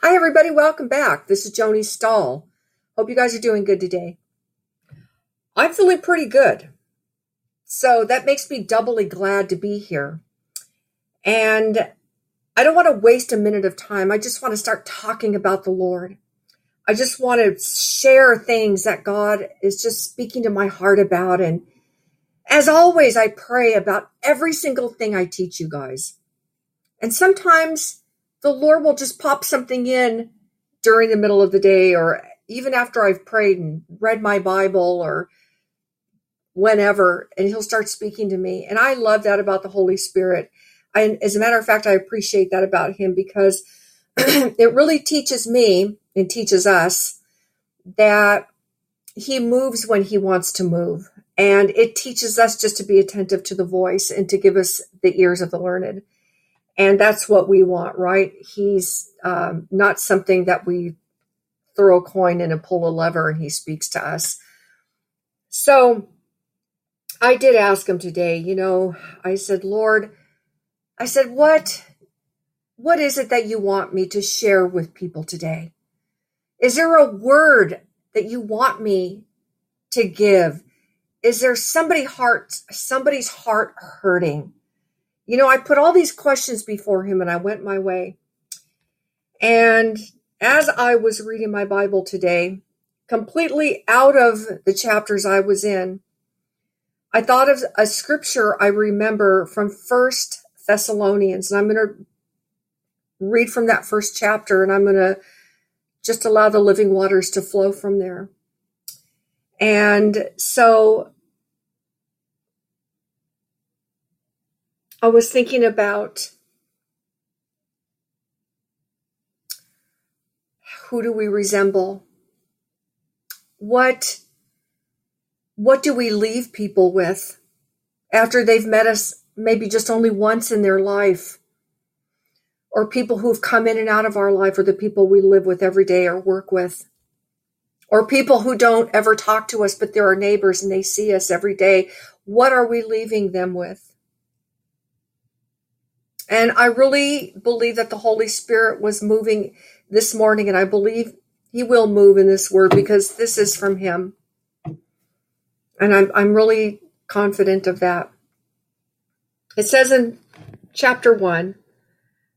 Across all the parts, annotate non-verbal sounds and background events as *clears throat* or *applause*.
Hi, everybody. Welcome back. This is Joni Stahl. Hope you guys are doing good today. I'm feeling pretty good. So that makes me doubly glad to be here. And I don't want to waste a minute of time. I just want to start talking about the Lord. I just want to share things that God is just speaking to my heart about. And as always, I pray about every single thing I teach you guys. And sometimes the Lord will just pop something in during the middle of the day or even after I've prayed and read my Bible or whenever, and He'll start speaking to me. And I love that about the Holy Spirit. And as a matter of fact, I appreciate that about Him because *clears throat* it really teaches me and teaches us that He moves when He wants to move. And it teaches us just to be attentive to the voice and to give us the ears of the learned. And that's what we want, right? He's um, not something that we throw a coin in and pull a lever and he speaks to us. So I did ask him today, you know, I said, Lord, I said, what, what is it that you want me to share with people today? Is there a word that you want me to give? Is there somebody heart, somebody's heart hurting? You know, I put all these questions before him and I went my way. And as I was reading my Bible today, completely out of the chapters I was in, I thought of a scripture I remember from First Thessalonians, and I'm going to read from that first chapter, and I'm going to just allow the living waters to flow from there. And so I was thinking about who do we resemble? What what do we leave people with after they've met us maybe just only once in their life? Or people who've come in and out of our life or the people we live with every day or work with. Or people who don't ever talk to us but they're our neighbors and they see us every day. What are we leaving them with? And I really believe that the Holy Spirit was moving this morning, and I believe He will move in this word because this is from Him. And I'm, I'm really confident of that. It says in chapter 1,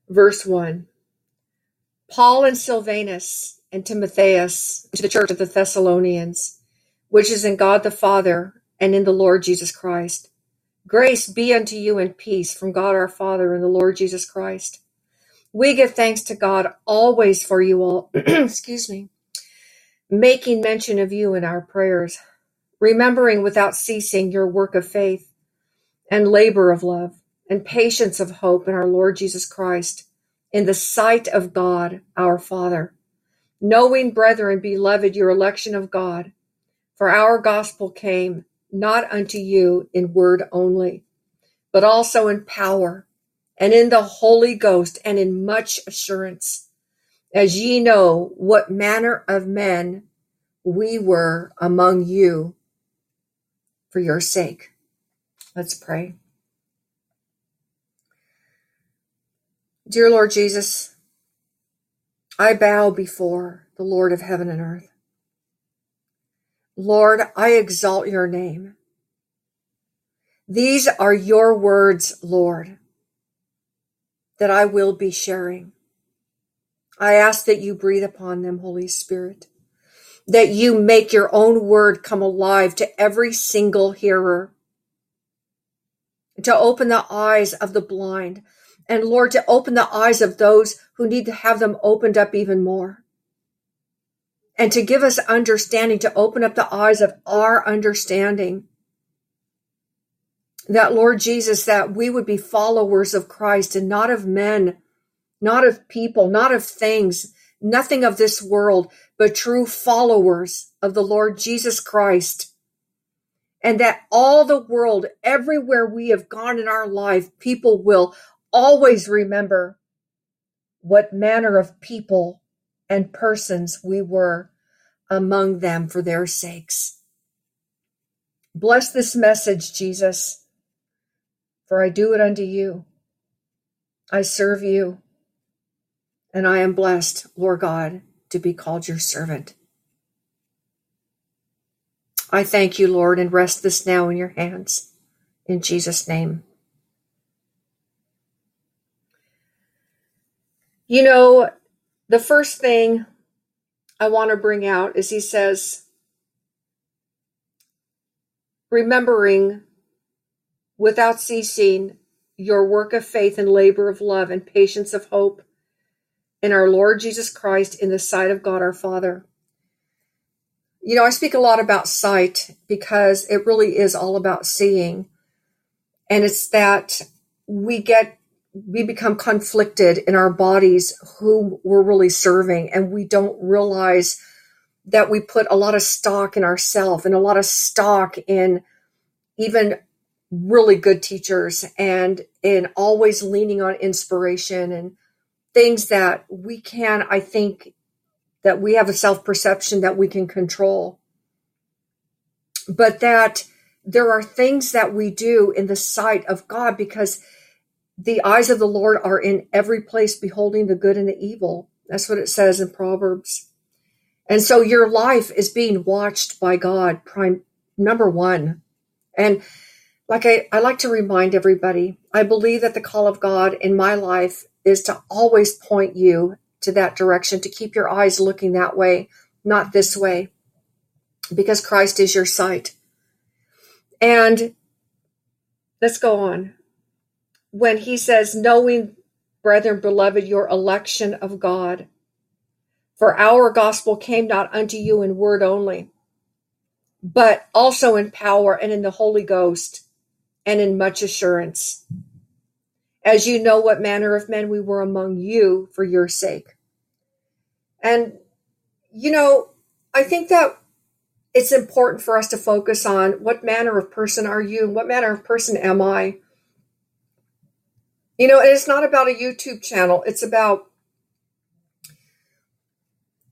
verse 1 Paul and Silvanus and Timotheus to the church of the Thessalonians, which is in God the Father and in the Lord Jesus Christ Grace be unto you and peace from God our Father and the Lord Jesus Christ. We give thanks to God always for you all, *clears throat* excuse me, making mention of you in our prayers, remembering without ceasing your work of faith and labor of love and patience of hope in our Lord Jesus Christ in the sight of God our Father. Knowing, brethren, beloved, your election of God, for our gospel came not unto you in word only, but also in power, and in the Holy Ghost, and in much assurance, as ye know what manner of men we were among you for your sake. Let's pray. Dear Lord Jesus, I bow before the Lord of heaven and earth. Lord, I exalt your name. These are your words, Lord, that I will be sharing. I ask that you breathe upon them, Holy Spirit, that you make your own word come alive to every single hearer, to open the eyes of the blind, and Lord, to open the eyes of those who need to have them opened up even more and to give us understanding, to open up the eyes of our understanding. That Lord Jesus, that we would be followers of Christ and not of men, not of people, not of things, nothing of this world, but true followers of the Lord Jesus Christ. And that all the world, everywhere we have gone in our life, people will always remember what manner of people and persons we were among them for their sakes. Bless this message, Jesus, for I do it unto you. I serve you. And I am blessed, Lord God, to be called your servant. I thank you, Lord, and rest this now in your hands. In Jesus' name. You know, the first thing I want to bring out is he says, remembering without ceasing your work of faith and labor of love and patience of hope in our Lord Jesus Christ in the sight of God our Father. You know, I speak a lot about sight because it really is all about seeing. And it's that we get, we become conflicted in our bodies who we're really serving, and we don't realize that we put a lot of stock in ourselves and a lot of stock in even really good teachers and in always leaning on inspiration and things that we can, I think, that we have a self perception that we can control. But that there are things that we do in the sight of God because the eyes of the Lord are in every place, beholding the good and the evil. That's what it says in Proverbs. And so your life is being watched by God, prime number one. And like I, I like to remind everybody, I believe that the call of God in my life is to always point you to that direction, to keep your eyes looking that way, not this way, because Christ is your sight. And let's go on. When he says, knowing, brethren, beloved, your election of God, for our gospel came not unto you in word only, but also in power and in the Holy Ghost and in much assurance as you know what manner of men we were among you for your sake. And, you know, I think that it's important for us to focus on what manner of person are you? What manner of person am I? You know, it's not about a YouTube channel. It's about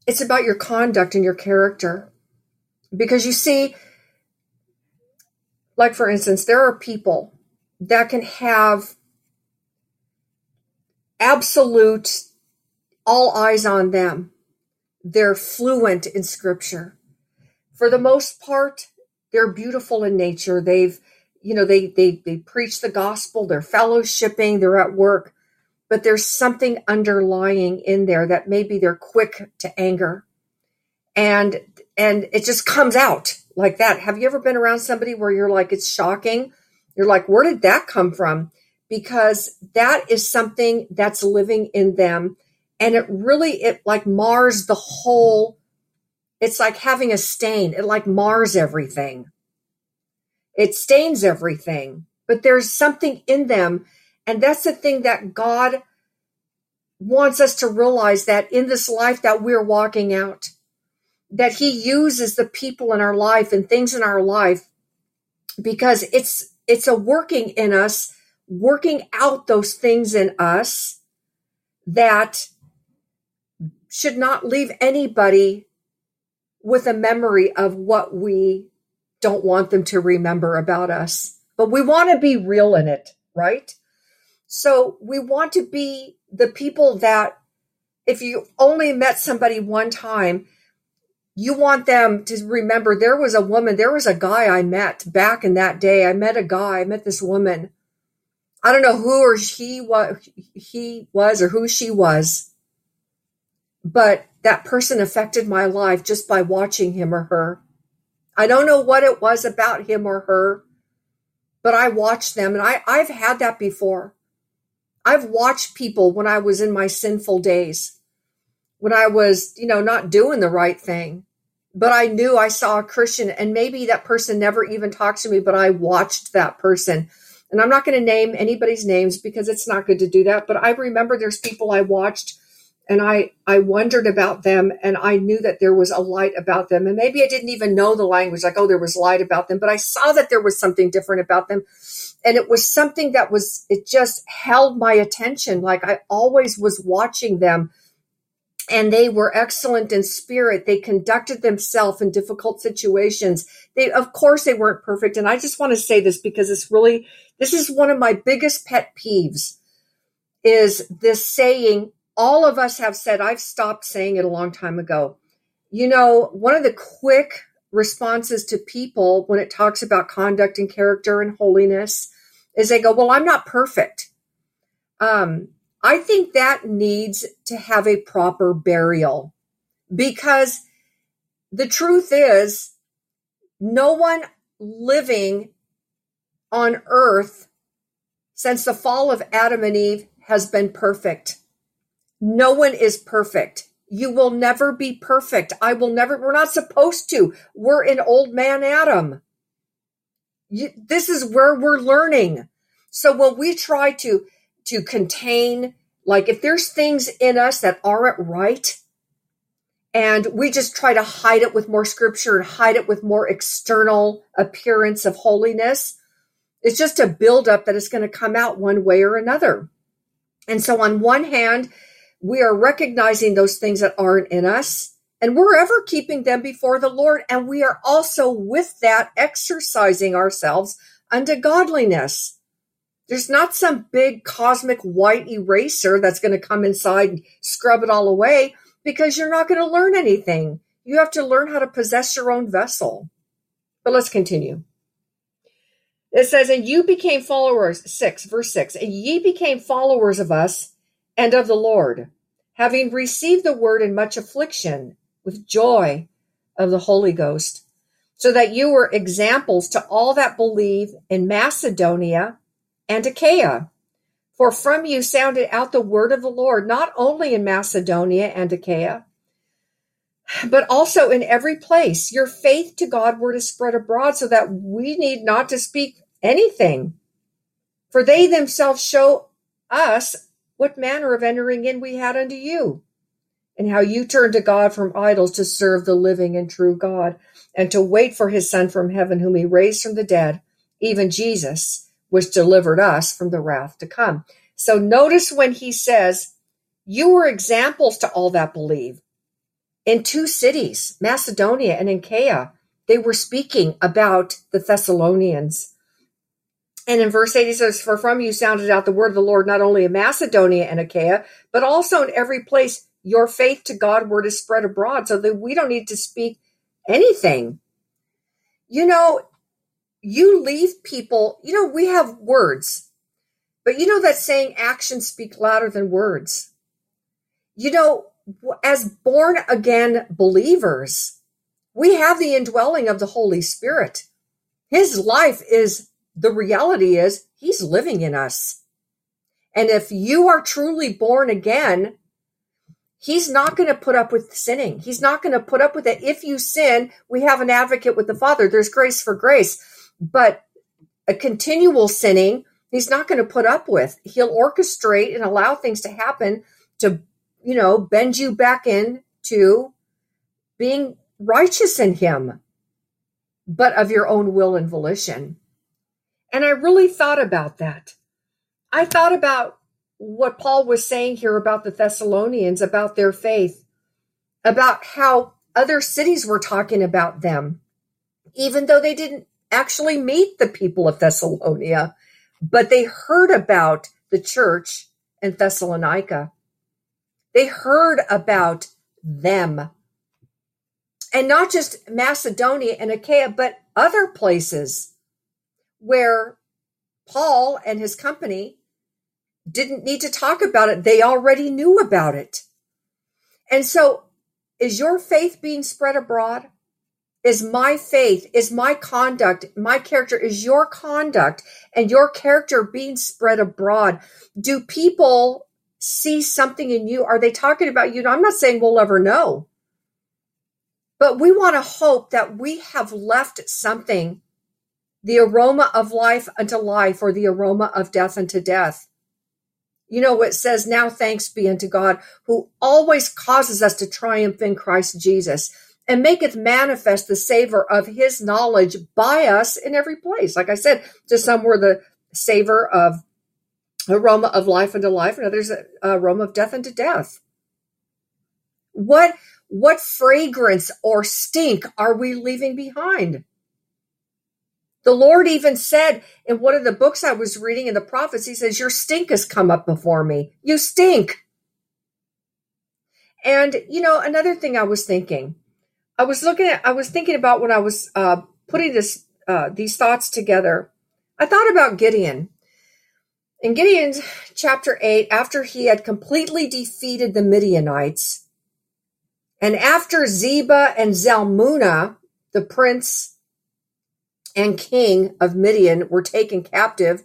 it's about your conduct and your character. Because you see, like for instance, there are people that can have absolute, all eyes on them. They're fluent in scripture. For the most part, they're beautiful in nature. They've, you know, they, they, they preach the gospel, they're fellowshipping, they're at work, but there's something underlying in there that maybe they're quick to anger. And, and it just comes out like that. Have you ever been around somebody where you're like, it's shocking? You're like, where did that come from? because that is something that's living in them and it really it like mars the whole it's like having a stain it like mars everything it stains everything but there's something in them. And that's the thing that god wants us to realize that in this life that we're walking out that he uses the people in our life and things in our life because it's it's a working in us working out those things in us that should not leave anybody with a memory of what we don't want them to remember about us. But we want to be real in it, right? So we want to be the people that if you only met somebody one time, you want them to remember there was a woman, there was a guy I met back in that day. I met a guy, I met this woman I don't know who or he what he was or who she was, but that person affected my life just by watching him or her. I don't know what it was about him or her, but I watched them and I, I've had that before. I've watched people when I was in my sinful days, when I was, you know, not doing the right thing. But I knew I saw a Christian and maybe that person never even talked to me, but I watched that person and I'm not going to name anybody's names because it's not good to do that. But I remember there's people I watched and I, I wondered about them and I knew that there was a light about them. And maybe I didn't even know the language, like, oh, there was light about them, but I saw that there was something different about them. And it was something that was, it just held my attention. Like I always was watching them and they were excellent in spirit. They conducted themselves in difficult situations. They, of course, they weren't perfect. And I just want to say this because it's really, this is one of my biggest pet peeves is this saying, all of us have said, I've stopped saying it a long time ago. You know, one of the quick responses to people when it talks about conduct and character and holiness is they go, Well, I'm not perfect. Um, I think that needs to have a proper burial because the truth is, no one living on earth since the fall of Adam and Eve has been perfect. No one is perfect. You will never be perfect. I will never, we're not supposed to. We're in old man Adam. You, this is where we're learning. So when we try to, to contain, like if there's things in us that aren't right, and we just try to hide it with more scripture and hide it with more external appearance of holiness, it's just a buildup that is going to come out one way or another. And so on one hand, we are recognizing those things that aren't in us and we're ever keeping them before the Lord. And we are also with that exercising ourselves unto godliness. There's not some big cosmic white eraser that's going to come inside and scrub it all away because you're not going to learn anything. You have to learn how to possess your own vessel. But let's continue. It says, And you became followers, 6, verse 6, and ye became followers of us and of the Lord, having received the word in much affliction with joy of the Holy Ghost, so that you were examples to all that believe in Macedonia and Achaia. For from you sounded out the word of the Lord, not only in Macedonia and Achaia, but also in every place. Your faith to God were to spread abroad, so that we need not to speak anything. For they themselves show us what manner of entering in we had unto you, and how you turned to God from idols to serve the living and true God, and to wait for his Son from heaven, whom he raised from the dead, even Jesus, which delivered us from the wrath to come. So notice when he says, You were examples to all that believe. In two cities, Macedonia and Achaia, they were speaking about the Thessalonians. And in verse 8, he says, For from you sounded out the word of the Lord, not only in Macedonia and Achaia, but also in every place your faith to God word is spread abroad, so that we don't need to speak anything. You know, you leave people, you know, we have words, but you know that saying, actions speak louder than words. You know, as born again believers, we have the indwelling of the Holy Spirit. His life is the reality is he's living in us. And if you are truly born again, he's not going to put up with sinning. He's not going to put up with it. If you sin, we have an advocate with the Father. There's grace for grace. But a continual sinning, he's not going to put up with. He'll orchestrate and allow things to happen to, you know, bend you back in to being righteous in him, but of your own will and volition. And I really thought about that. I thought about what Paul was saying here about the Thessalonians, about their faith, about how other cities were talking about them, even though they didn't actually meet the people of Thessalonia, but they heard about the church in Thessalonica. They heard about them. And not just Macedonia and Achaia, but other places where Paul and his company didn't need to talk about it. They already knew about it. And so, is your faith being spread abroad? Is my faith, is my conduct, my character, is your conduct and your character being spread abroad? Do people see something in you? Are they talking about you? I'm not saying we'll ever know, but we want to hope that we have left something the aroma of life unto life, or the aroma of death unto death. You know, it says, Now thanks be unto God, who always causes us to triumph in Christ Jesus, and maketh manifest the savor of his knowledge by us in every place. Like I said, to some were the savor of aroma of life unto life, and others uh, aroma of death unto death. What what fragrance or stink are we leaving behind? The Lord even said in one of the books I was reading in the prophets, He says, Your stink has come up before me. You stink. And you know, another thing I was thinking, I was looking at, I was thinking about when I was uh, putting this uh, these thoughts together. I thought about Gideon. In Gideon's chapter 8, after he had completely defeated the Midianites, and after Zebah and Zalmunna, the prince and king of Midian, were taken captive,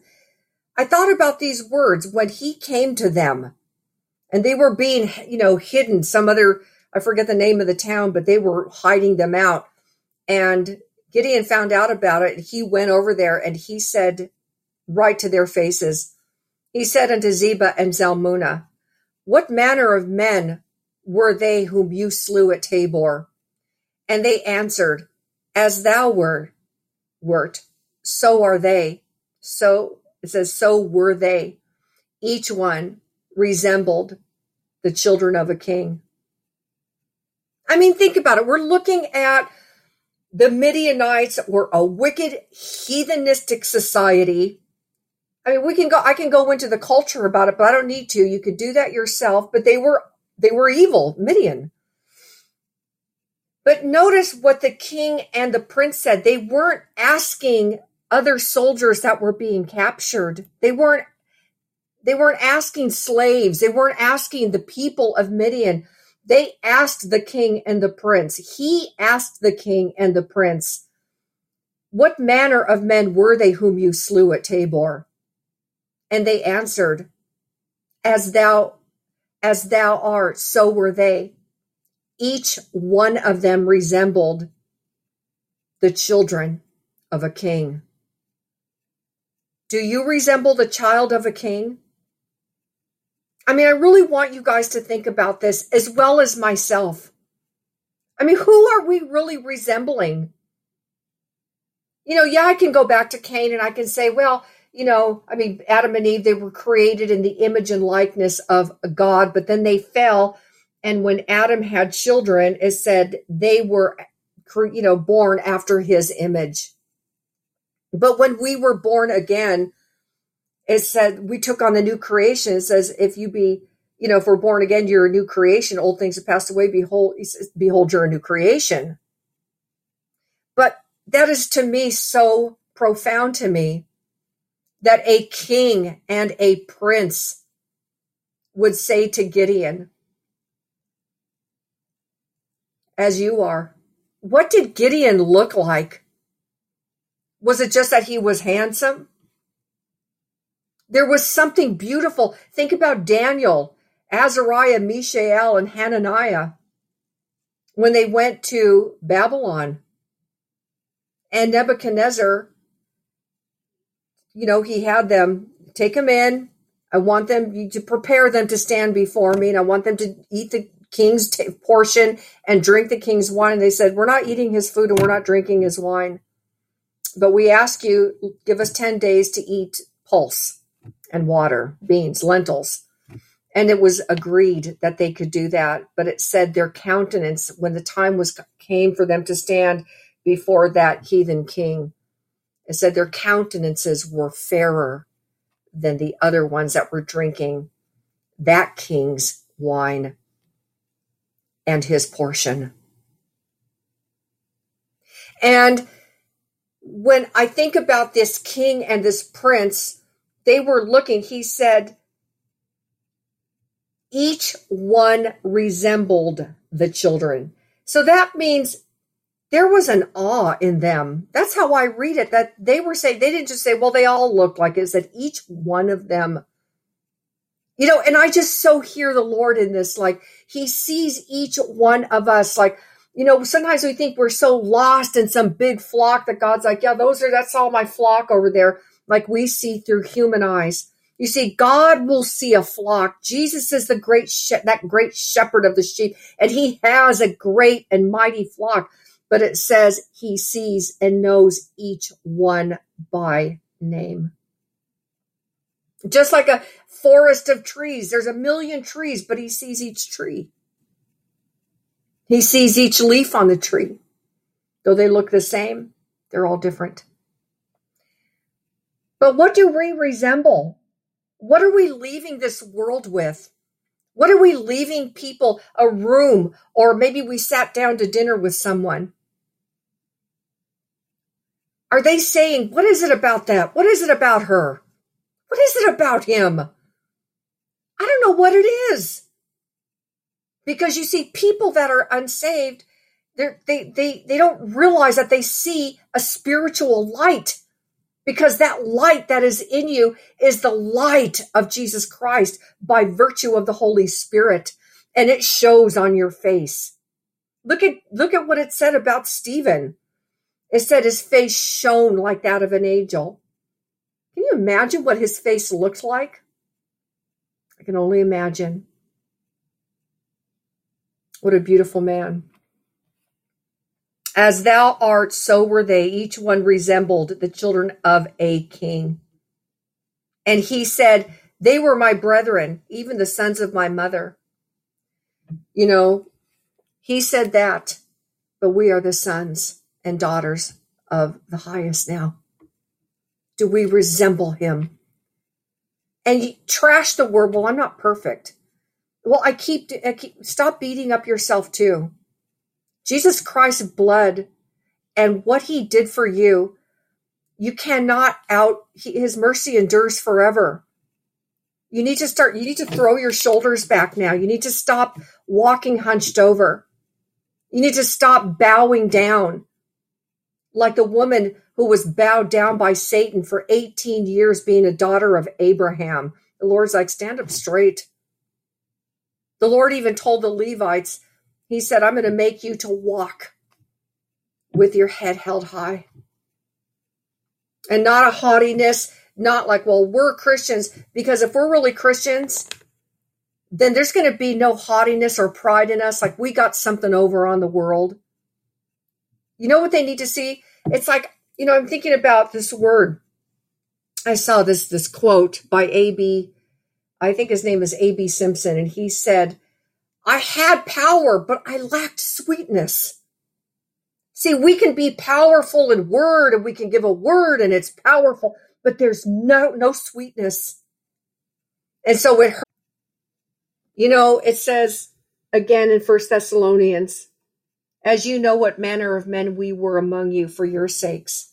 I thought about these words when he came to them and they were being, you know, hidden. Some other, I forget the name of the town, but they were hiding them out. And Gideon found out about it. He went over there and he said, right to their faces, he said unto Zebah and Zalmunna, What manner of men were they whom you slew at Tabor? And they answered, As thou wert, wert, so are they. So it says, so were they. Each one resembled the children of a king. I mean, think about it. We're looking at the Midianites were a wicked heathenistic society. I mean, we can go, I can go into the culture about it, but I don't need to. You could do that yourself, but they were, they were evil, Midian. But notice what the king and the prince said. They weren't asking other soldiers that were being captured. They weren't they weren't asking slaves. They weren't asking the people of Midian. They asked the king and the prince. He asked the king and the prince, What manner of men were they whom you slew at Tabor? And they answered, As thou as thou art, so were they. Each one of them resembled the children of a king. Do you resemble the child of a king? I mean, I really want you guys to think about this as well as myself. I mean, who are we really resembling? You know, yeah, I can go back to Cain and I can say, well, you know, I mean, Adam and Eve, they were created in the image and likeness of God, but then they fell. And when Adam had children, it said they were, you know, born after his image. But when we were born again, it said we took on the new creation. It says, if you be, you know, if we're born again, you're a new creation. Old things have passed away. Behold, behold, you're a new creation. But that is to me so profound to me that a king and a prince would say to Gideon, as you are, what did Gideon look like? Was it just that he was handsome? There was something beautiful. Think about Daniel, Azariah, Mishael, and Hananiah when they went to Babylon. And Nebuchadnezzar, you know, he had them take them in. I want them to prepare them to stand before me, and I want them to eat the king's t- portion and drink the king's wine. And they said, We're not eating his food and we're not drinking his wine. But we ask you, give us 10 days to eat pulse and water, beans, lentils. And it was agreed that they could do that. But it said their countenance, when the time was came for them to stand before that heathen king, it said their countenances were fairer than the other ones that were drinking that king's wine and his portion. And when I think about this king and this prince, they were looking, he said, each one resembled the children. So that means there was an awe in them. That's how I read it. That they were saying, they didn't just say, well, they all looked like it. it said each one of them, you know, and I just so hear the Lord in this. Like he sees each one of us. Like, you know, sometimes we think we're so lost in some big flock that God's like, yeah, those are, that's all my flock over there like we see through human eyes. You see, God will see a flock. Jesus is the great, she- that great shepherd of the sheep, and he has a great and mighty flock. But it says he sees and knows each one by name. Just like a forest of trees, there's a million trees, but he sees each tree. He sees each leaf on the tree. Though they look the same, they're all different. But what do we resemble? What are we leaving this world with? What are we leaving people a room or maybe we sat down to dinner with someone? Are they saying, what is it about that? What is it about her? What is it about him? I don't know what it is. Because you see, people that are unsaved, they they they don't realize that they see a spiritual light because that light that is in you is the light of Jesus Christ by virtue of the Holy Spirit and it shows on your face. Look at look at what it said about Stephen. It said his face shone like that of an angel. You imagine what his face looked like? I can only imagine. What a beautiful man. As thou art, so were they. Each one resembled the children of a king. And he said, They were my brethren, even the sons of my mother. You know, he said that, but we are the sons and daughters of the highest now. Do we resemble him? And you trash the word, well, I'm not perfect. Well, I keep, I keep stop beating up yourself too. Jesus Christ's blood and what he did for you, you cannot out, his mercy endures forever. You need to start, you need to throw your shoulders back now. You need to stop walking hunched over. You need to stop bowing down like the woman who was bowed down by Satan for 18 years being a daughter of Abraham. The Lord's like, stand up straight. The Lord even told the Levites, he said, I'm going to make you to walk with your head held high. And not a haughtiness, not like, well, we're Christians, because if we're really Christians, then there's going to be no haughtiness or pride in us, like we got something over on the world. You know what they need to see? It's like, you know, I'm thinking about this word. I saw this this quote by A.B. I think his name is A.B. Simpson, and he said, I had power, but I lacked sweetness. See, we can be powerful in word and we can give a word and it's powerful, but there's no no sweetness. And so it. You know, it says again in First Thessalonians, as you know what manner of men we were among you for your sakes.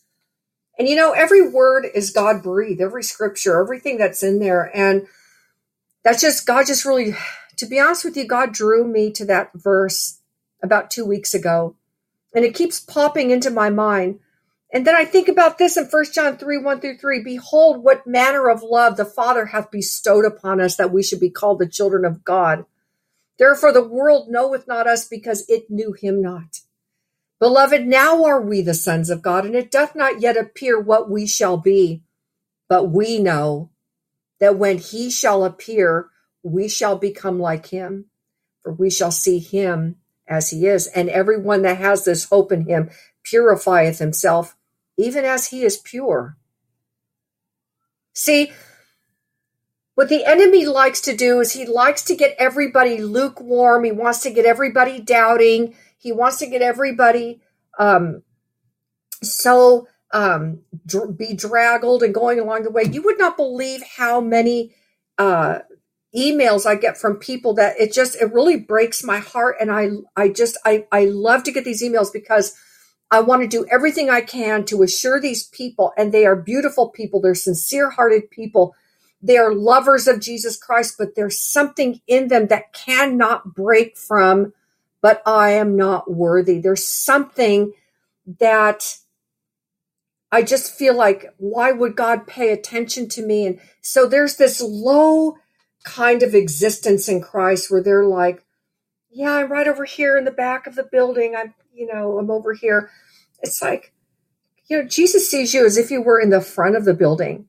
And you know, every word is God breathed, every scripture, everything that's in there. And that's just, God just really to be honest with you, God drew me to that verse about two weeks ago, and it keeps popping into my mind. And then I think about this in 1 John 3 1 through 3 Behold, what manner of love the Father hath bestowed upon us that we should be called the children of God. Therefore, the world knoweth not us because it knew him not. Beloved, now are we the sons of God, and it doth not yet appear what we shall be. But we know that when he shall appear, we shall become like him, for we shall see him as he is. And everyone that has this hope in him purifieth himself, even as he is pure. See, what the enemy likes to do is he likes to get everybody lukewarm. He wants to get everybody doubting. He wants to get everybody um, so um, dr- bedraggled and going along the way. You would not believe how many uh, emails I get from people that it just it really breaks my heart and I I just I I love to get these emails because I want to do everything I can to assure these people and they are beautiful people they're sincere-hearted people they are lovers of Jesus Christ but there's something in them that cannot break from but I am not worthy there's something that I just feel like why would God pay attention to me and so there's this low kind of existence in Christ where they're like, yeah, I'm right over here in the back of the building. I'm, you know, I'm over here. It's like, you know, Jesus sees you as if you were in the front of the building.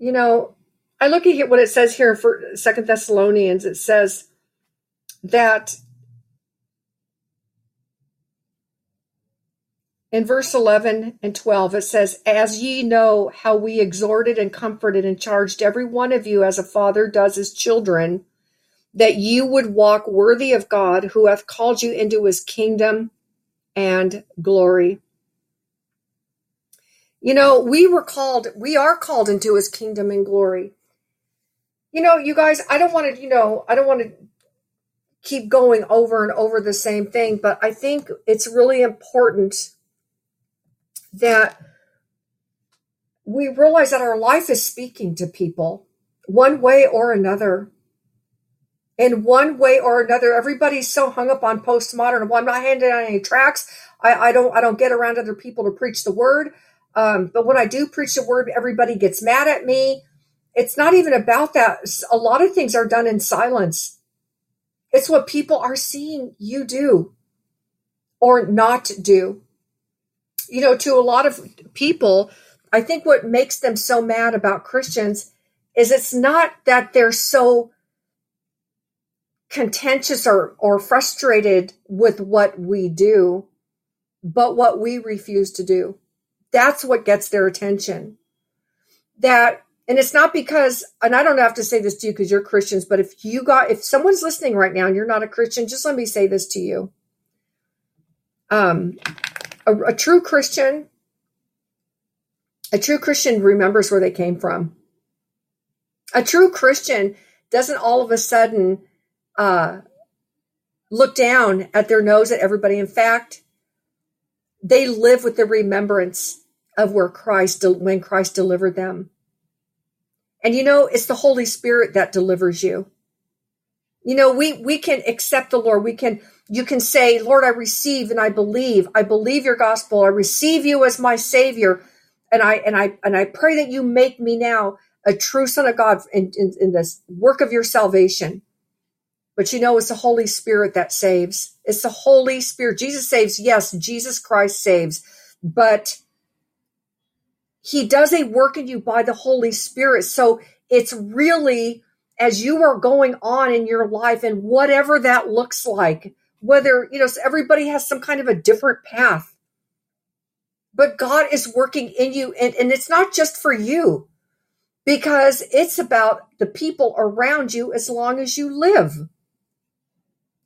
You know, I look at what it says here for Second Thessalonians. It says that In verse 11 and 12, it says, As ye know how we exhorted and comforted and charged every one of you as a father does his children, that you would walk worthy of God who hath called you into his kingdom and glory. You know, we were called, we are called into his kingdom and glory. You know, you guys, I don't want to, you know, I don't want to keep going over and over the same thing, but I think it's really important that we realize that our life is speaking to people one way or another. In one way or another, everybody's so hung up on postmodern. Well, I'm not handing out any tracts. I, I don't. I don't get around other people to preach the word. Um, but when I do preach the word, everybody gets mad at me. It's not even about that. A lot of things are done in silence. It's what people are seeing you do or not do. You know, to a lot of people, I think what makes them so mad about Christians is it's not that they're so contentious or, or frustrated with what we do, but what we refuse to do. That's what gets their attention. That, and it's not because, and I don't have to say this to you because you're Christians, but if you got, if someone's listening right now and you're not a Christian, just let me say this to you. Um, a, a true Christian, a true Christian remembers where they came from. A true Christian doesn't all of a sudden uh, look down at their nose at everybody. In fact, they live with the remembrance of where Christ, when Christ delivered them. And you know, it's the Holy Spirit that delivers you. You know, we, we can accept the Lord. We can, you can say, Lord, I receive and I believe. I believe your gospel. I receive you as my savior. And I, and I, and I pray that you make me now a true son of God in, in, in this work of your salvation. But you know, it's the Holy Spirit that saves. It's the Holy Spirit. Jesus saves. Yes, Jesus Christ saves. But he does a work in you by the Holy Spirit. So it's really as you are going on in your life and whatever that looks like, whether, you know, everybody has some kind of a different path. But God is working in you, and, and it's not just for you because it's about the people around you as long as you live.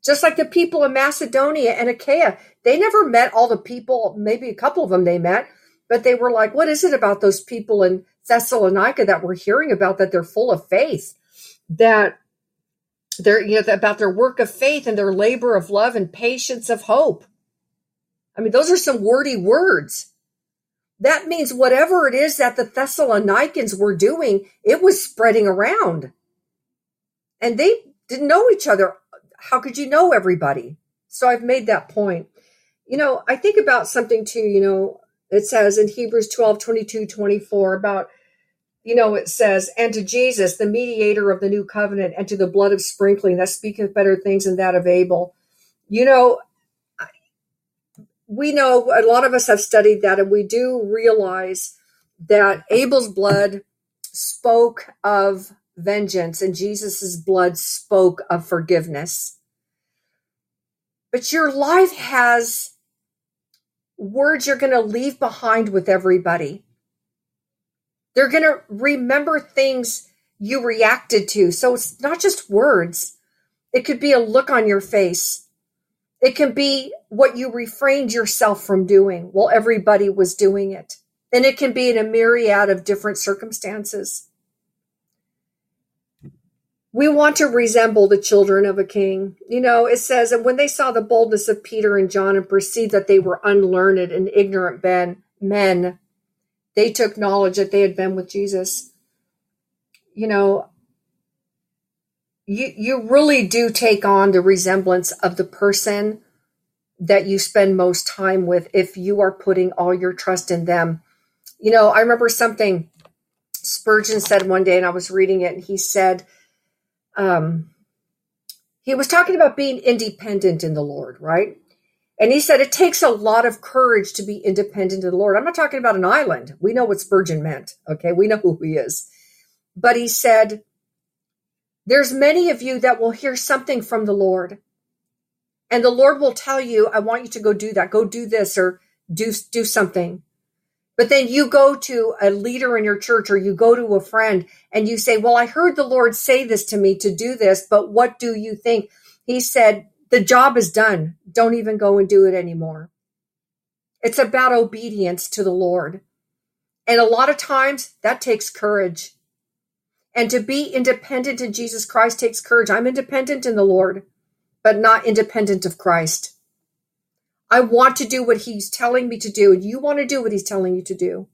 Just like the people in Macedonia and Achaia, they never met all the people, maybe a couple of them they met, but they were like, what is it about those people in Thessalonica that we're hearing about that they're full of faith? That they're, you know, about their work of faith and their labor of love and patience of hope. I mean, those are some wordy words. That means whatever it is that the Thessalonians were doing, it was spreading around. And they didn't know each other how could you know everybody? So I've made that point. You know, I think about something too, you know, it says in Hebrews 12, 22, 24 about, you know, it says, and to Jesus, the mediator of the new covenant, and to the blood of sprinkling that speaketh better things than that of Abel. You know, we know a lot of us have studied that, and we do realize that Abel's blood spoke of vengeance and Jesus's blood spoke of forgiveness. But your life has words you're going to leave behind with everybody. They're going to remember things you reacted to. So it's not just words. It could be a look on your face. It can be what you refrained yourself from doing while everybody was doing it. And it can be in a myriad of different circumstances. We want to resemble the children of a king. You know, it says, and when they saw the boldness of Peter and John and perceived that they were unlearned and ignorant ben, men, they took knowledge that they had been with Jesus. You know, you you really do take on the resemblance of the person that you spend most time with if you are putting all your trust in them. You know, I remember something Spurgeon said one day, and I was reading it, and he said um, he was talking about being independent in the Lord, right? And he said it takes a lot of courage to be independent in the Lord. I'm not talking about an island. We know what Spurgeon meant. Okay. We know *laughs* who he is. But he said, there's many of you that will hear something from the Lord. And the Lord will tell you, I want you to go do that. Go do this or do, do something. But then you go to a leader in your church or you go to a friend and you say, Well, I heard the Lord say this to me to do this, but what do you think? He said, The job is done. Don't even go and do it anymore. It's about obedience to the Lord. And a lot of times that takes courage. And to be independent in Jesus Christ takes courage. I'm independent in the Lord, but not independent of Christ. I want to do what he's telling me to do, and you want to do what he's telling you to do.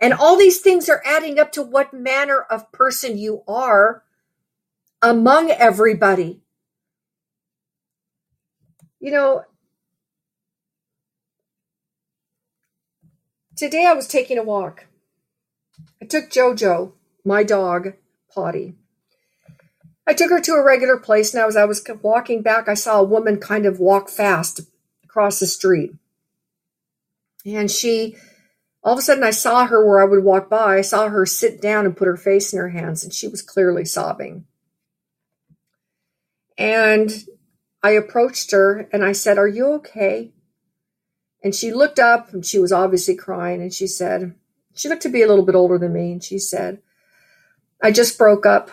And all these things are adding up to what manner of person you are among everybody. You know, today I was taking a walk. I took Jojo, my dog, Potty. I took her to a regular place, and as I was walking back, I saw a woman kind of walk fast across the street. And she, all of a sudden, I saw her where I would walk by. I saw her sit down and put her face in her hands, and she was clearly sobbing. And I approached her and I said, Are you okay? And she looked up and she was obviously crying. And she said, She looked to be a little bit older than me. And she said, I just broke up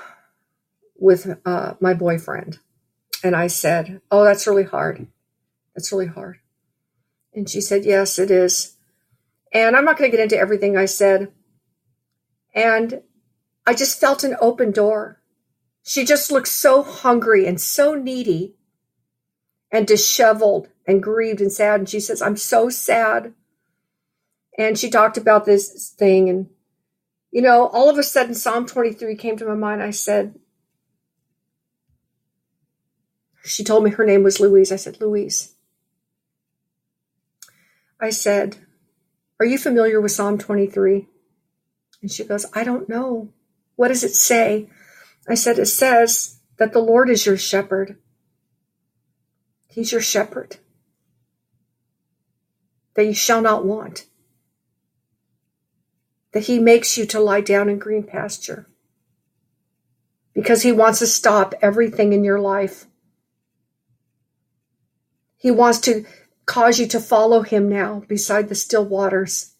with uh, my boyfriend. And I said, Oh, that's really hard. That's really hard. And she said, Yes, it is. And I'm not going to get into everything I said. And I just felt an open door. She just looked so hungry and so needy and disheveled and grieved and sad. And she says, I'm so sad. And she talked about this thing. And, you know, all of a sudden, Psalm 23 came to my mind. I said, she told me her name was Louise. I said, Louise, I said, Are you familiar with Psalm 23? And she goes, I don't know. What does it say? I said, It says that the Lord is your shepherd. He's your shepherd, that you shall not want, that He makes you to lie down in green pasture because He wants to stop everything in your life. He wants to cause you to follow him now beside the still waters.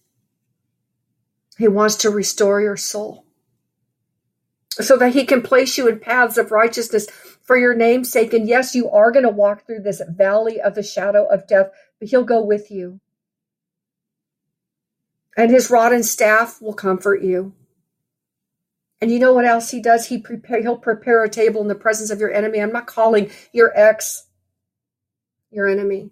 He wants to restore your soul so that he can place you in paths of righteousness for your name's sake. And yes, you are going to walk through this valley of the shadow of death, but he'll go with you. And his rod and staff will comfort you. And you know what else he does? He prepare he'll prepare a table in the presence of your enemy. I'm not calling your ex your enemy.